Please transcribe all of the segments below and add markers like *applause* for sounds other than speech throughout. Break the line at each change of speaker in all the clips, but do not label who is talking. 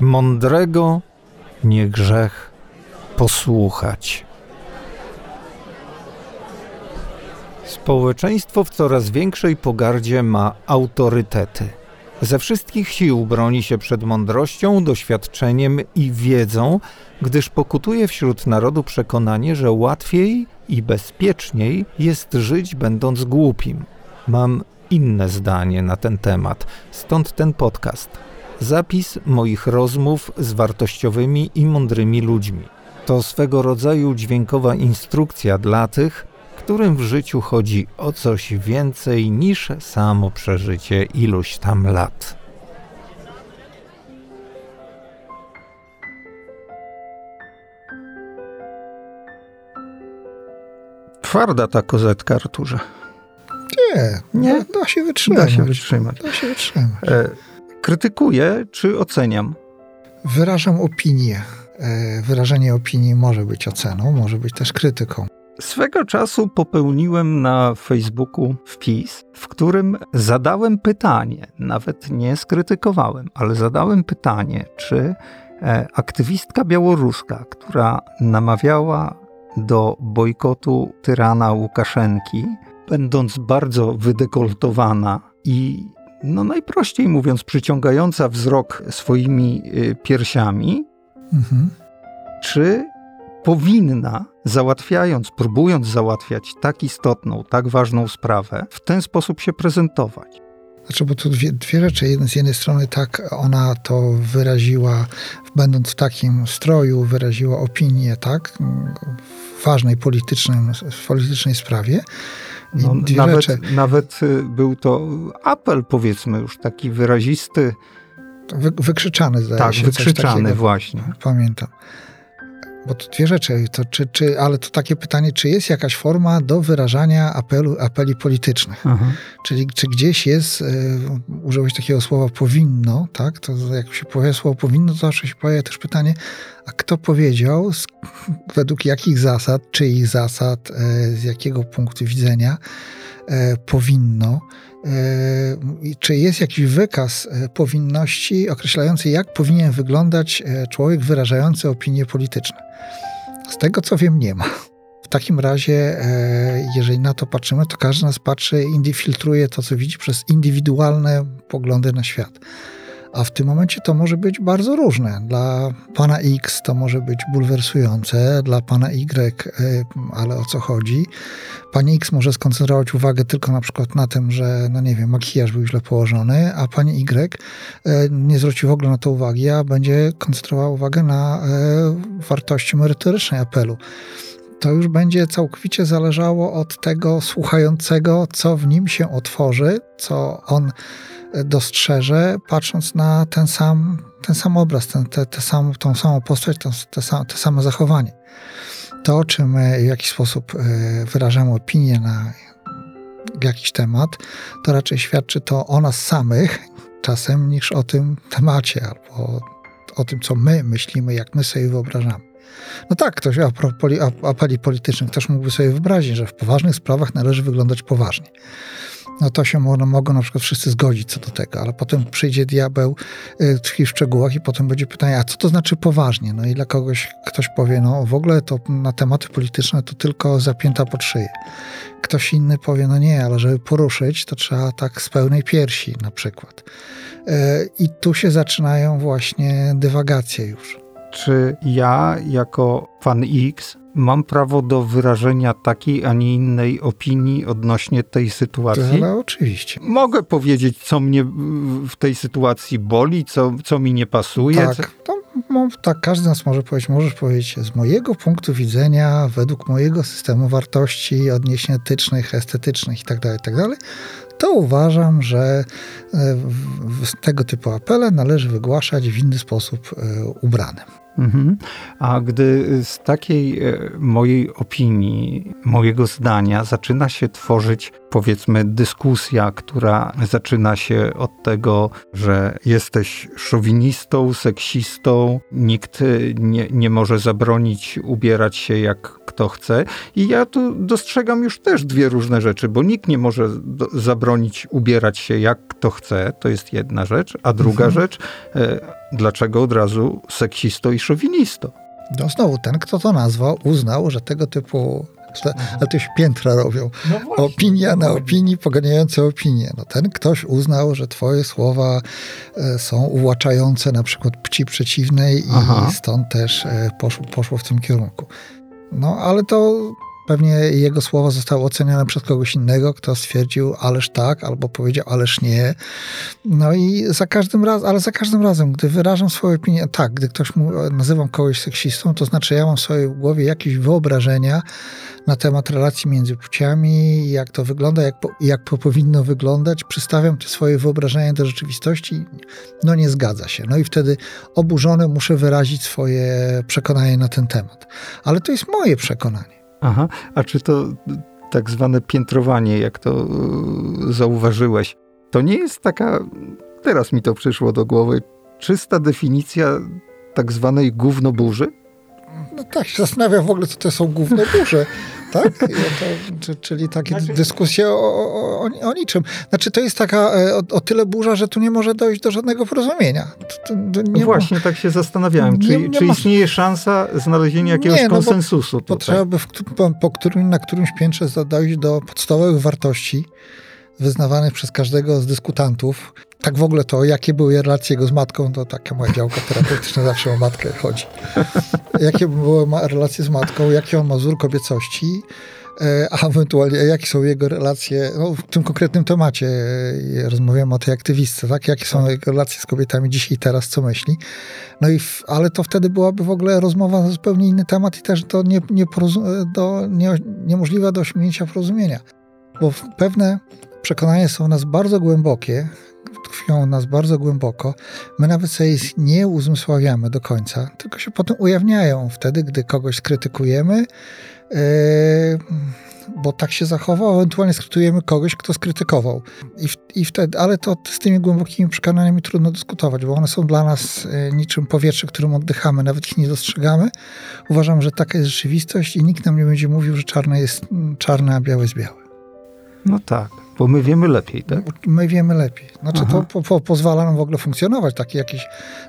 Mądrego nie grzech posłuchać. Społeczeństwo w coraz większej pogardzie ma autorytety. Ze wszystkich sił broni się przed mądrością, doświadczeniem i wiedzą, gdyż pokutuje wśród narodu przekonanie, że łatwiej i bezpieczniej jest żyć będąc głupim. Mam inne zdanie na ten temat, stąd ten podcast. Zapis moich rozmów z wartościowymi i mądrymi ludźmi. To swego rodzaju dźwiękowa instrukcja dla tych, którym w życiu chodzi o coś więcej niż samo przeżycie iluś tam lat. Twarda ta kozetka, Arturze.
Nie, nie? Da, się wytrzymać.
Da się wytrzymać.
Da się wytrzymać. E,
krytykuję czy oceniam?
Wyrażam opinię. E, wyrażenie opinii może być oceną, może być też krytyką.
Swego czasu popełniłem na Facebooku wpis, w którym zadałem pytanie, nawet nie skrytykowałem, ale zadałem pytanie, czy e, aktywistka białoruska, która namawiała do bojkotu tyrana Łukaszenki, będąc bardzo wydekoltowana i no najprościej mówiąc, przyciągająca wzrok swoimi y, piersiami, mhm. czy powinna, załatwiając, próbując załatwiać tak istotną, tak ważną sprawę, w ten sposób się prezentować.
Znaczy, bo tu dwie, dwie rzeczy. Z jednej strony tak ona to wyraziła, będąc w takim stroju, wyraziła opinię, tak, w ważnej politycznej sprawie.
No, nawet, nawet y, był to apel, powiedzmy, już taki wyrazisty.
Wy, wykrzyczany, zdaje
tak,
się.
Tak, wykrzyczany właśnie.
Pamiętam. Bo to dwie rzeczy, to czy, czy, ale to takie pytanie, czy jest jakaś forma do wyrażania apelu, apeli politycznych? Aha. Czyli czy gdzieś jest, y, użyłeś takiego słowa powinno, tak? To jak się powie słowo powinno, to zawsze się pojawia też pytanie, a kto powiedział, z, według jakich zasad, czyich zasad, y, z jakiego punktu widzenia y, powinno czy jest jakiś wykaz powinności określający, jak powinien wyglądać człowiek wyrażający opinie polityczne? Z tego co wiem, nie ma. W takim razie, e, jeżeli na to patrzymy, to każdy nas patrzy, filtruje to, co widzi przez indywidualne poglądy na świat. A w tym momencie to może być bardzo różne. Dla pana X to może być bulwersujące, dla pana Y, e, ale o co chodzi? Pani X może skoncentrować uwagę tylko na przykład na tym, że, no nie wiem, makijaż był źle położony, a pani Y e, nie zwróci w ogóle na to uwagi, a będzie koncentrowała uwagę na e, wartości merytorycznej apelu to już będzie całkowicie zależało od tego słuchającego, co w nim się otworzy, co on dostrzeże, patrząc na ten sam, ten sam obraz, ten, te, te sam, tą samą postać, te, te, sam, te same zachowanie. To, czy my w jakiś sposób e, wyrażamy opinię na jakiś temat, to raczej świadczy to o nas samych czasem niż o tym temacie albo o tym, co my myślimy, jak my sobie wyobrażamy. No tak, ktoś propos apeli politycznych też mógłby sobie wyobrazić, że w poważnych sprawach należy wyglądać poważnie no to się mogą, na przykład wszyscy zgodzić co do tego, ale potem przyjdzie diabeł y, tkwi w szczegółach i potem będzie pytanie, a co to znaczy poważnie? No i dla kogoś ktoś powie, no w ogóle to na tematy polityczne to tylko zapięta pod szyję. Ktoś inny powie, no nie, ale żeby poruszyć, to trzeba tak z pełnej piersi na przykład. Y, I tu się zaczynają właśnie dywagacje już.
Czy ja jako fan X mam prawo do wyrażenia takiej, a nie innej opinii odnośnie tej sytuacji?
Ale oczywiście.
Mogę powiedzieć, co mnie w tej sytuacji boli, co, co mi nie pasuje.
Tak, to, no, tak, każdy z nas może powiedzieć, możesz powiedzieć, z mojego punktu widzenia, według mojego systemu wartości, odniesień etycznych, estetycznych itd., tak itd., tak to uważam, że e, tego typu apele należy wygłaszać w inny sposób e, ubranym. Mhm.
A gdy z takiej e, mojej opinii, mojego zdania zaczyna się tworzyć, powiedzmy, dyskusja, która zaczyna się od tego, że jesteś szowinistą, seksistą, nikt e, nie, nie może zabronić ubierać się jak kto chce. I ja tu dostrzegam już też dwie różne rzeczy, bo nikt nie może zabronić ubierać się jak kto chce, to jest jedna rzecz, a druga mhm. rzecz, e, dlaczego od razu seksisto i szowinisto?
No znowu, ten, kto to nazwał, uznał, że tego typu ale to się piętra robią. No Opinia na opinii, poganiające opinie. No ten ktoś uznał, że twoje słowa e, są ułaczające na przykład pci przeciwnej i Aha. stąd też e, poszło, poszło w tym kierunku. No ale to Pewnie jego słowa zostały ocenione przez kogoś innego, kto stwierdził ależ tak, albo powiedział ależ nie. No i za każdym razem, ale za każdym razem, gdy wyrażam swoją opinię, tak, gdy ktoś mu, nazywam kogoś seksistą, to znaczy ja mam w swojej głowie jakieś wyobrażenia na temat relacji między płciami, jak to wygląda, jak, jak to powinno wyglądać. Przystawiam te swoje wyobrażenia do rzeczywistości, no nie zgadza się. No i wtedy oburzony muszę wyrazić swoje przekonanie na ten temat. Ale to jest moje przekonanie.
Aha, a czy to tak zwane piętrowanie, jak to e, zauważyłeś, to nie jest taka, teraz mi to przyszło do głowy, czysta definicja tak zwanej gównoburzy?
No tak, się zastanawiam w ogóle, co *laughs* to są gównoburze. tak? To, czyli takie znaczy... dyskusje o, o, o, niczym. Znaczy, to jest taka e, o, o, tyle burza, że tu nie może dojść do żadnego porozumienia. To,
to Właśnie, ma... tak się zastanawiałem. Czy, nie, nie czy ma... istnieje szansa znalezienia jakiegoś nie, no konsensusu?
Bo, bo trzeba by w, po, po którym, na którymś piętrze dojść do podstawowych wartości, wyznawanych przez każdego z dyskutantów. Tak w ogóle to, jakie były relacje jego z matką, to taka moja działka terapeutyczna *laughs* zawsze o matkę chodzi. Jakie były relacje z matką, jaki on ma wzór kobiecości, e, a ewentualnie jakie są jego relacje, no, w tym konkretnym temacie e, rozmawiamy o tej aktywistce, tak? Jakie są jego relacje z kobietami dzisiaj i teraz, co myśli. No i, w, ale to wtedy byłaby w ogóle rozmowa na zupełnie inny temat i też to nie, nie, do, nie, niemożliwe do osiągnięcia porozumienia. Bo pewne przekonania są u nas bardzo głębokie, tkwią u nas bardzo głęboko. My nawet sobie nie uzmysławiamy do końca, tylko się potem ujawniają wtedy, gdy kogoś skrytykujemy, yy, bo tak się zachował, ewentualnie skrytykujemy kogoś, kto skrytykował. I, w, I wtedy, ale to z tymi głębokimi przekonaniami trudno dyskutować, bo one są dla nas yy, niczym powietrze, którym oddychamy, nawet ich nie dostrzegamy. Uważam, że taka jest rzeczywistość i nikt nam nie będzie mówił, że czarne jest czarne, a białe jest białe.
No tak. Bo my wiemy lepiej, tak?
My wiemy lepiej. Znaczy Aha. to po, po, pozwala nam w ogóle funkcjonować, takie jakieś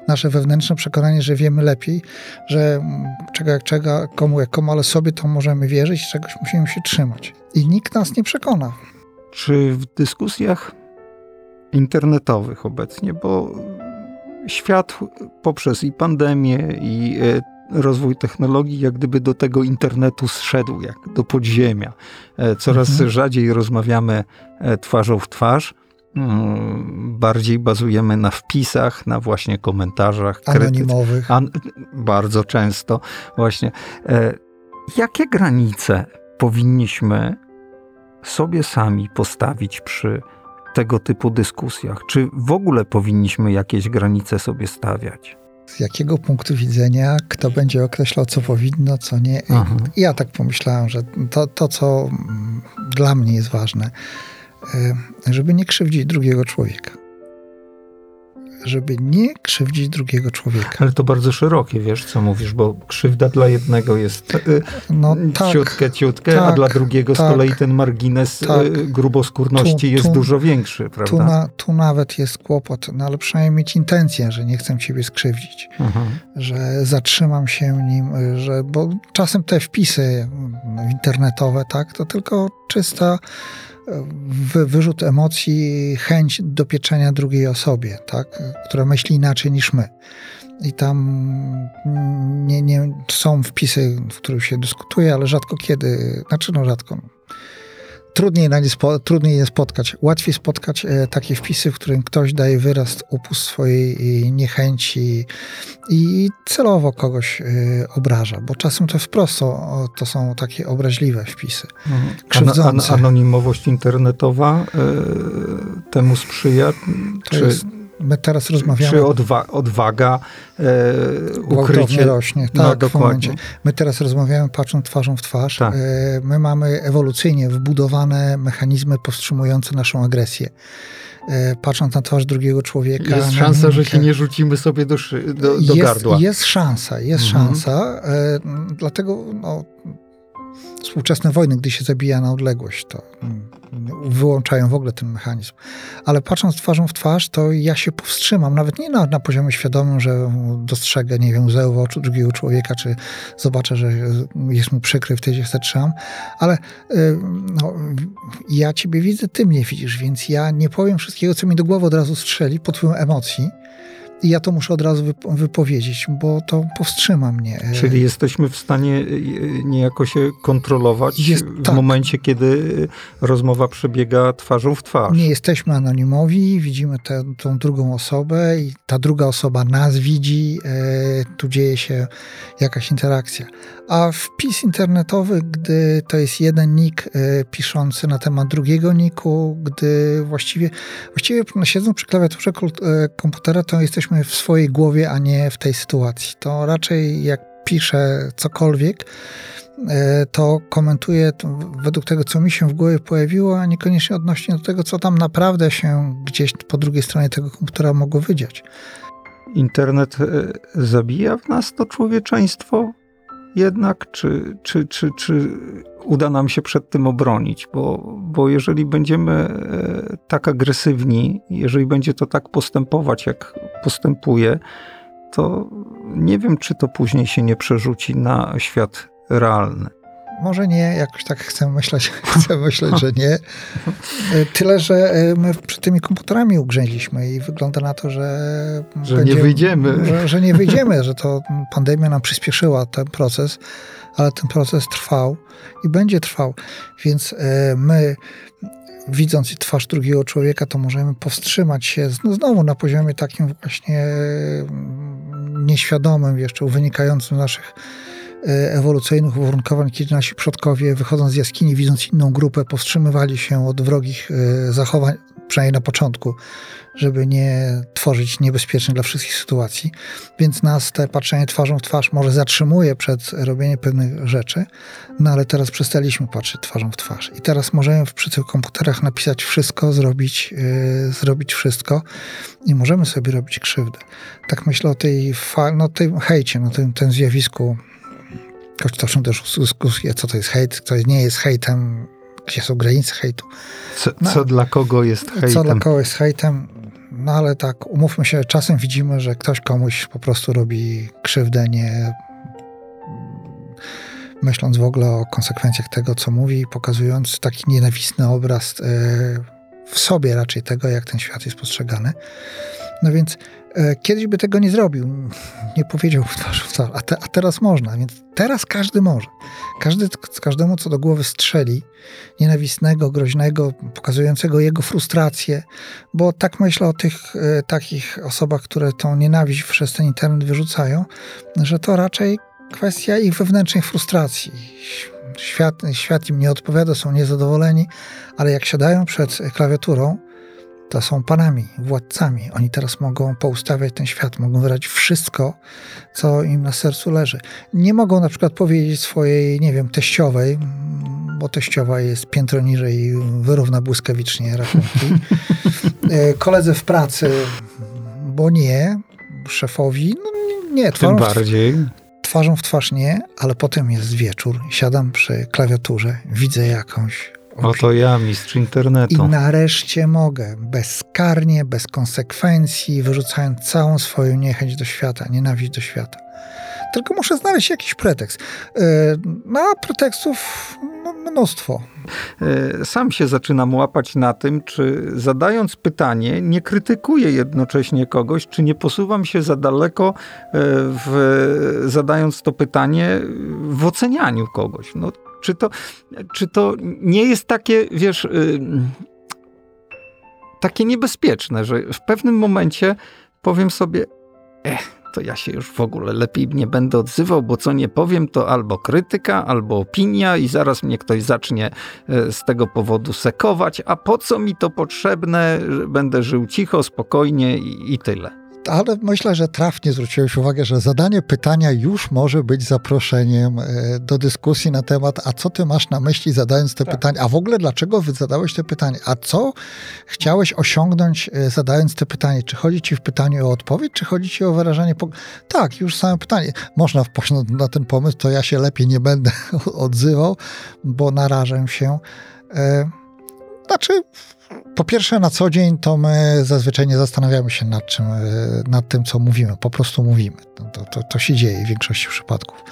nasze wewnętrzne przekonanie, że wiemy lepiej, że czego jak czego, komu jak komu, ale sobie to możemy wierzyć, czegoś musimy się trzymać. I nikt nas nie przekona.
Czy w dyskusjach internetowych obecnie, bo świat poprzez i pandemię, i e, rozwój technologii jak gdyby do tego internetu zszedł, jak do podziemia. E, coraz mhm. rzadziej rozmawiamy e, twarzą w twarz. Mm, bardziej bazujemy na wpisach, na właśnie komentarzach.
Anonimowych. An
bardzo często właśnie. E, jakie granice powinniśmy sobie sami postawić przy tego typu dyskusjach? Czy w ogóle powinniśmy jakieś granice sobie stawiać?
Z jakiego punktu widzenia kto będzie określał, co powinno, co nie. Aha. Ja tak pomyślałem, że to, to, co dla mnie jest ważne, e, żeby nie krzywdzić drugiego człowieka żeby nie krzywdzić drugiego człowieka.
Ale to bardzo szerokie, wiesz, co mówisz, bo krzywda dla jednego jest y, no, tak, ciutkę, ciutkę, tak, a dla drugiego tak, z kolei ten margines y, tak. gruboskórności tu, jest tu, dużo większy, prawda?
Tu, na, tu, nawet jest kłopot, no ale przynajmniej mieć intencję, że nie chcę ciebie skrzywdzić, mhm. że zatrzymam się nim, y, że, bo czasem te wpisy internetowe, tak, to tylko czysta wyrzut emocji, chęć dopieczenia drugiej osobie, tak? która myśli inaczej niż my. I tam nie, nie, są wpisy, w których się dyskutuje, ale rzadko kiedy, znaczy no rzadko, trudniej, na nie spo, trudniej je spotkać. Łatwiej spotkać e, takie wpisy, w którym ktoś daje wyraz, upust swojej niechęci i celowo kogoś e, obraża, bo czasem to wprost to, to są takie obraźliwe wpisy. Mhm. Krzywdzące.
An, anonimowość internetowa y, temu sprzyja?
To czy... jest My teraz rozmawiamy.
Czy odwa odwaga, e, ukrycie.
rośnie. No, tak, no, dokładnie. My teraz rozmawiamy patrząc twarzą w twarz. Tak. E, my mamy ewolucyjnie wbudowane mechanizmy powstrzymujące naszą agresję. E, patrząc na twarz drugiego człowieka.
Jest szansa, że się nie rzucimy sobie do, do, do
jest,
gardła.
Jest szansa, jest mhm. szansa. E, dlatego no, współczesne wojny, gdy się zabija na odległość, to wyłączają w ogóle ten mechanizm. Ale patrząc twarzą w twarz, to ja się powstrzymam, nawet nie na, na poziomie świadomym, że dostrzegę, nie wiem, łzę w oczu drugiego człowieka, czy zobaczę, że jest mu przykry, wtedy się zatrzymam, ale y, no, ja ciebie widzę, ty mnie widzisz, więc ja nie powiem wszystkiego, co mi do głowy od razu strzeli pod wpływem emocji, i ja to muszę od razu wypowiedzieć, bo to powstrzyma mnie.
Czyli jesteśmy w stanie e, niejako się kontrolować Jest, w tak. momencie, kiedy rozmowa przebiega twarzą w twarz.
Nie jesteśmy anonimowi, widzimy tę, tą drugą osobę i ta druga osoba nas widzi, e, tu dzieje się jakaś interakcja. A wpis internetowy, gdy to jest jeden nick e, piszący na temat drugiego niku, gdy właściwie, właściwie siedząc przy klawiaturze komputera, to jesteśmy w swojej głowie, a nie w tej sytuacji. To raczej jak piszę cokolwiek, e, to komentuję według tego, co mi się w głowie pojawiło, a niekoniecznie odnośnie do tego, co tam naprawdę się gdzieś po drugiej stronie tego komputera mogło wydziać.
Internet e, zabija w nas to człowieczeństwo jednak, czy, czy, czy, czy uda nam się przed tym obronić? Bo, bo jeżeli będziemy e, tak agresywni, jeżeli będzie to tak postępować, jak postępuje, to nie wiem, czy to później się nie przerzuci na świat realny.
Może nie, jakoś tak chcę myśleć, *laughs* chcę myśleć, że nie. E, tyle, że e, my przed tymi komputerami ugrzęźliśmy i wygląda na to, że...
Że będzie, nie wyjdziemy.
Że, że nie wyjdziemy, że to pandemia nam przyspieszyła ten proces, ale ten proces trwał i będzie trwał. Więc e, my widząc twarz drugiego człowieka, to możemy powstrzymać się no znowu na poziomie takim właśnie nieświadomym, jeszcze wynikającym z naszych ewolucyjnych uwarunkowań, kiedy nasi przodkowie, wychodząc z jaskini, widząc inną grupę, powstrzymywali się od wrogich e, zachowań, przynajmniej na początku, żeby nie tworzyć niebezpiecznych dla wszystkich sytuacji. Więc nas te patrzenie twarzą w twarz może zatrzymuje przed robieniem pewnych rzeczy, no ale teraz przestaliśmy patrzeć twarzą w twarz. I teraz możemy przy tych komputerach napisać wszystko, zrobić, yy, zrobić wszystko i możemy sobie robić krzywdę. Tak myślę o tej, no, tej hejcie, no, tym, tym zjawisku Choć toczą też dyskusje, co to jest hejt, co nie jest hejtem, gdzie są granice hejtu.
Co, no, co dla kogo jest hejtem?
Co dla kogo jest hejtem? No ale tak, umówmy się, czasem widzimy, że ktoś komuś po prostu robi krzywdę, nie myśląc w ogóle o konsekwencjach tego, co mówi, pokazując taki nienawistny obraz e, w sobie raczej tego, jak ten świat jest postrzegany. No więc E, kiedyś by tego nie zrobił, nie powiedział w twarz w twarz, a, te, a, teraz można, więc teraz każdy może. Każdy, każdemu, co do głowy strzeli, nienawistnego, groźnego, pokazującego jego frustrację, bo tak myślę o tych e, takich osobach, które tą nienawiść przez ten internet wyrzucają, że to raczej kwestia ich wewnętrznej frustracji. Świat, świat im nie odpowiada, są niezadowoleni, ale jak siadają przed klawiaturą, to są panami, władcami. Oni teraz mogą poustawiać ten świat, mogą wyrazić wszystko, co im na sercu leży. Nie mogą na przykład powiedzieć swojej, nie wiem, teściowej, bo teściowa jest piętro niżej i wyrówna błyskawicznie rachunki. *laughs* E, koledze w pracy, bo nie. Szefowi, no nie.
Tym bardziej.
Twarzą w twarz nie, ale potem jest wieczór, siadam przy klawiaturze, widzę jakąś
Oto ja, mistrz internetu.
I nareszcie mogę, bezkarnie, bez konsekwencji, wyrzucając całą swoją niechęć do świata, nienawiść do świata. Tylko muszę znaleźć jakiś pretekst. E, no, a pretekstów no, mnóstwo.
E, sam się zaczynam łapać na tym, czy zadając pytanie, nie krytykuję jednocześnie kogoś, czy nie posuwam się za daleko, e, w, zadając to pytanie w ocenianiu kogoś. No, czy to, czy to nie jest takie, wiesz, y, takie niebezpieczne, że w pewnym momencie powiem sobie, eh, to ja się już w ogóle lepiej nie będę odzywał, bo co nie powiem, to albo krytyka, albo opinia i zaraz mnie ktoś zacznie e, z tego powodu sekować, a po co mi to potrzebne, będę żył cicho, spokojnie i, i tyle
ale myślę, że trafnie zwróciłeś uwagę, że zadanie pytania już może być zaproszeniem e, do dyskusji na temat, a co ty masz na myśli zadając te tak. pytania, a w ogóle dlaczego zadałeś te pytanie, a co chciałeś osiągnąć e, zadając te pytanie, czy chodzi ci w pytaniu o odpowiedź, czy chodzi ci o wyrażanie pog- Tak, już same pytanie. Można wpaść na, na ten pomysł, to ja się lepiej nie będę *laughs* odzywał, bo narażę się. E, Znaczy, po pierwsze, na co dzień to my zazwyczaj nie zastanawiamy się nad, czym, e, nad tym, co mówimy. Po prostu mówimy. To, to, to się dzieje w większości przypadków.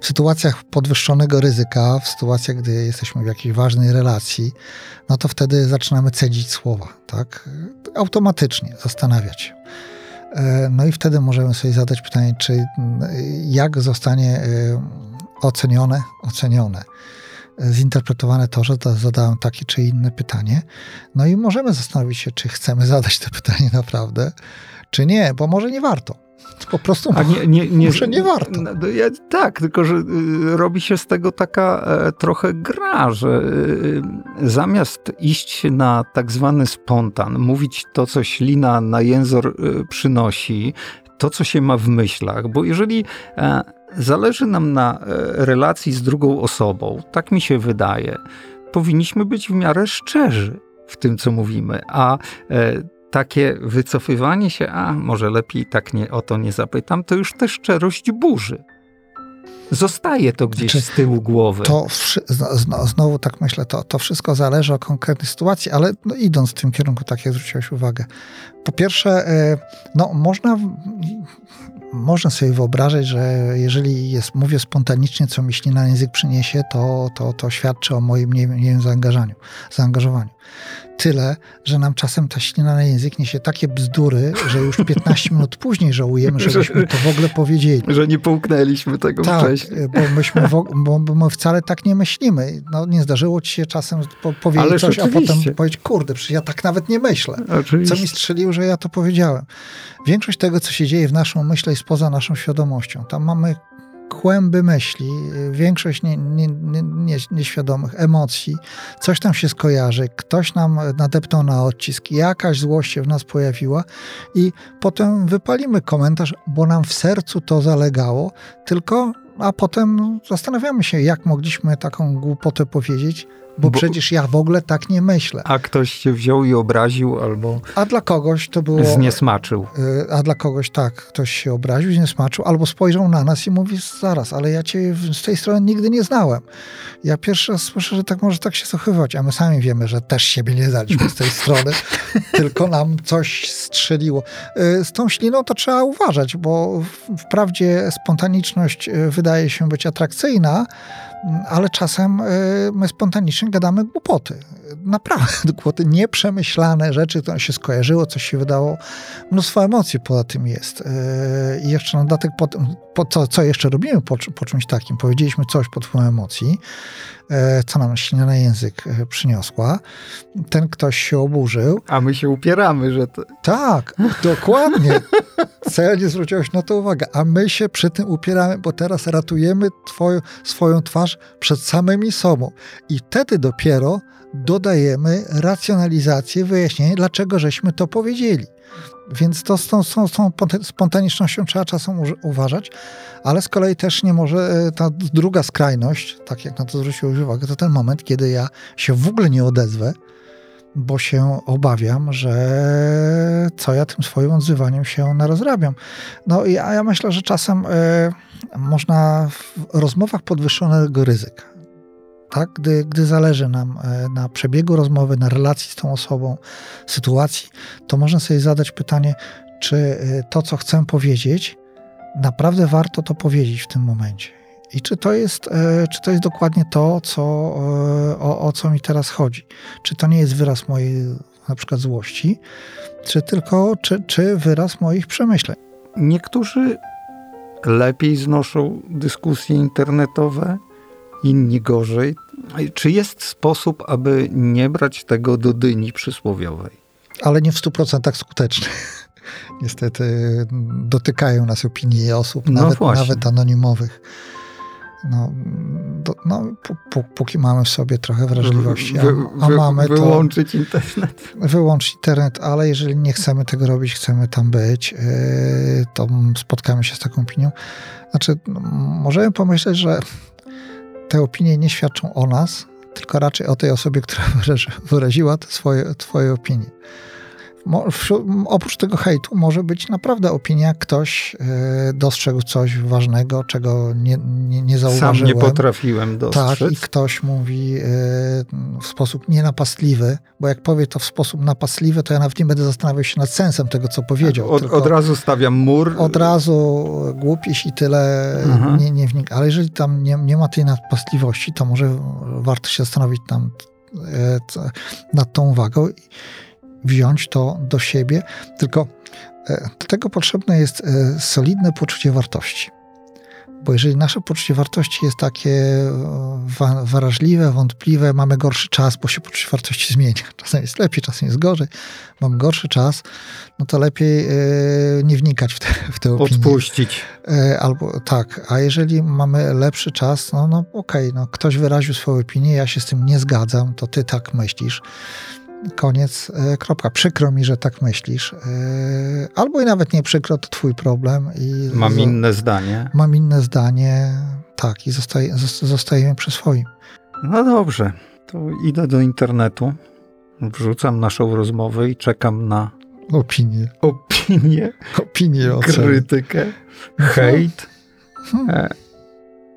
W sytuacjach podwyższonego ryzyka, w sytuacjach, gdy jesteśmy w jakiejś ważnej relacji, no to wtedy zaczynamy cedzić słowa, tak? Automatycznie zastanawiać się. E, no i wtedy możemy sobie zadać pytanie, czy jak zostanie e, ocenione, ocenione zinterpretowane to, że zadałem takie czy inne pytanie. No i możemy zastanowić się, czy chcemy zadać to pytanie naprawdę, czy nie, bo może nie warto. Po prostu A nie, nie, nie, może nie warto.
No, ja, tak, tylko że y, robi się z tego taka e, trochę gra, że y, zamiast iść na tak zwany spontan, mówić to, co ślina na jęzor y, przynosi, to, co się ma w myślach, bo jeżeli e, zależy nam na e, relacji z drugą osobą, tak mi się wydaje, powinniśmy być w miarę szczerzy w tym, co mówimy, a e, takie wycofywanie się, a może lepiej tak nie, o to nie zapytam, to już tę szczerość burzy. Zostaje to gdzieś znaczy, z tyłu głowy.
To znowu tak myślę, to, to wszystko zależy od konkretnej sytuacji, ale no, idąc w tym kierunku, tak jak zwróciłeś uwagę. Po pierwsze, no można można sobie wyobrażać, że jeżeli jest, mówię spontanicznie, co mi na język przyniesie, to, to, to świadczy o moim nie, nie wiem, zaangażowaniu. Tyle, że nam czasem ta ślina na język niesie takie bzdury, że już 15 *laughs* minut później żałujemy, żebyśmy to w ogóle powiedzieli.
Że nie połknęliśmy tego
tak,
wcześniej.
Bo myśmy w, bo, bo my wcale tak nie myślimy. No, nie zdarzyło ci się czasem po, powiedzieć Ale coś, a potem powiedzieć, kurde, przecież ja tak nawet nie myślę. Oczywiście. Co mi strzeliło, że ja to powiedziałem. Większość tego, co się dzieje w naszym umyśle jest poza naszą świadomością. Tam mamy kłęby myśli, większość nie, nie, nie, nieświadomych emocji, coś tam się skojarzy, ktoś nam nadepnął na odcisk, jakaś złość się w nas pojawiła i potem wypalimy komentarz, bo nam w sercu to zalegało, tylko a potem zastanawiamy się, jak mogliśmy taką głupotę powiedzieć, bo, bo, przecież ja w ogóle tak nie myślę.
A ktoś cię wziął i obraził albo.
A dla kogoś to było.
Zniesmaczył.
Y, a dla kogoś tak, ktoś się obraził, zniesmaczył, albo spojrzał na nas i mówi: Zaraz, ale ja cię z tej strony nigdy nie znałem. Ja pierwszy raz słyszę, że tak może tak się zachowywać, a my sami wiemy, że też siebie nie znaliśmy z tej *laughs* strony, tylko nam coś strzeliło. Y, z tą śliną to trzeba uważać, bo wprawdzie spontaniczność y, wydaje się być atrakcyjna, ale czasem y, my spontanicznie gadamy głupoty. Naprawdę głupoty, nieprzemyślane rzeczy, to się skojarzyło, coś się wydało. Mnóstwo emocji poza tym jest. Y, I jeszcze na dodatek, po, po, co, co jeszcze robimy po, po czymś takim? Powiedzieliśmy coś pod wpływem emocji, co nam na język przyniosła. Ten ktoś się oburzył.
A my się upieramy, że to...
Tak, dokładnie. Celnie zwróciłeś na to uwagę. A my się przy tym upieramy, bo teraz ratujemy twoją, swoją twarz przed samymi sobą. I wtedy dopiero dodajemy racjonalizację, wyjaśnienie, dlaczego żeśmy to powiedzieli. Więc to z tą, z, tą, spontanicznością trzeba czasem uważać, ale z kolei też nie może e, ta druga skrajność, tak jak na to zwróciłeś uwagę, to ten moment, kiedy ja się w ogóle nie odezwę, bo się obawiam, że co ja tym swoim odzywaniem się narozrabiam. No i ja, ja myślę, że czasem y, można w rozmowach podwyższonego ryzyka, tak? Gdy, gdy zależy nam y, na przebiegu rozmowy, na relacji z tą osobą, sytuacji, to można sobie zadać pytanie, czy y, to, co chcę powiedzieć, naprawdę warto to powiedzieć w tym momencie. I czy to jest, e, czy to jest dokładnie to, co, e, o, o co mi teraz chodzi? Czy to nie jest wyraz mojej na przykład złości, czy tylko, czy, czy wyraz moich przemyśleń?
Niektórzy lepiej znoszą dyskusje internetowe, inni gorzej. Czy jest sposób, aby nie brać tego do dyni przysłowiowej?
Ale nie w 100% skuteczny. *laughs* Niestety dotykają nas opinie osób, no nawet, nawet anonimowych no, do, no póki mamy w sobie trochę wrażliwości, a, a mamy
to... Wyłączyć internet.
Wyłączyć internet, ale jeżeli nie chcemy tego robić, chcemy tam być, yy, to spotkamy się z taką opinią. Znaczy, możemy pomyśleć, że te opinie nie świadczą o nas, tylko raczej o tej osobie, która *laughs* wyraziła swoje, twoje opinie. Oprócz tego hejtu może być naprawdę opinia, ktoś e, dostrzegł coś ważnego, czego nie, nie, nie zauważyłem.
Sam nie potrafiłem dostrzec.
Tak, i ktoś mówi e, w sposób nienapastliwy, bo jak powie to w sposób napastliwy, to ja nawet nie będę zastanawiał się nad sensem tego, co powiedział.
Od, od razu stawiam mur.
Od razu głupiś i tyle nie, nie wnika. Ale jeżeli tam nie, nie ma tej napastliwości, to może warto się zastanowić tam nad tą uwagą wziąć to do siebie, tylko e, do tego potrzebne jest e, solidne poczucie wartości. Bo jeżeli nasze poczucie wartości jest takie e, wrażliwe, wątpliwe, mamy gorszy czas, bo się poczucie wartości zmienia. *laughs* Czasem jest lepiej, czasem jest gorzej, mamy gorszy czas, no to lepiej nie wnikać w te, w te opinie.
Odpuścić.
Albo tak, a jeżeli mamy lepszy czas, no, no okej, okay, no ktoś wyraził swoją opinię, ja się z tym nie zgadzam, to ty tak myślisz koniec, e, kropka. Przykro mi, że tak myślisz. E, albo i nawet nie przykro, to twój problem. I
mam inne zdanie.
Mam inne zdanie, tak, i zostaje, zostajemy przy swoim.
No dobrze, to idę do internetu, wrzucam naszą rozmowę i czekam na
opinię.
Opinię.
Opinię,
krytykę, hejt. Hmm.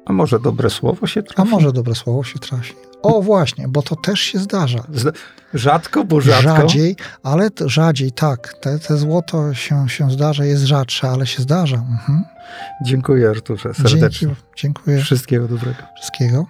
A może dobre słowo się trafi?
A może dobre słowo się trafi. O właśnie, bo to też się zdarza.
Rzadko, bo rzadko.
Rzadziej, ale rzadziej, tak. Te, te złoto się, się zdarza, jest rzadsze, ale się zdarza. Mhm.
Dziękuję Arturze serdecznie.
Dzięki, dziękuję.
Wszystkiego dobrego.
Wszystkiego.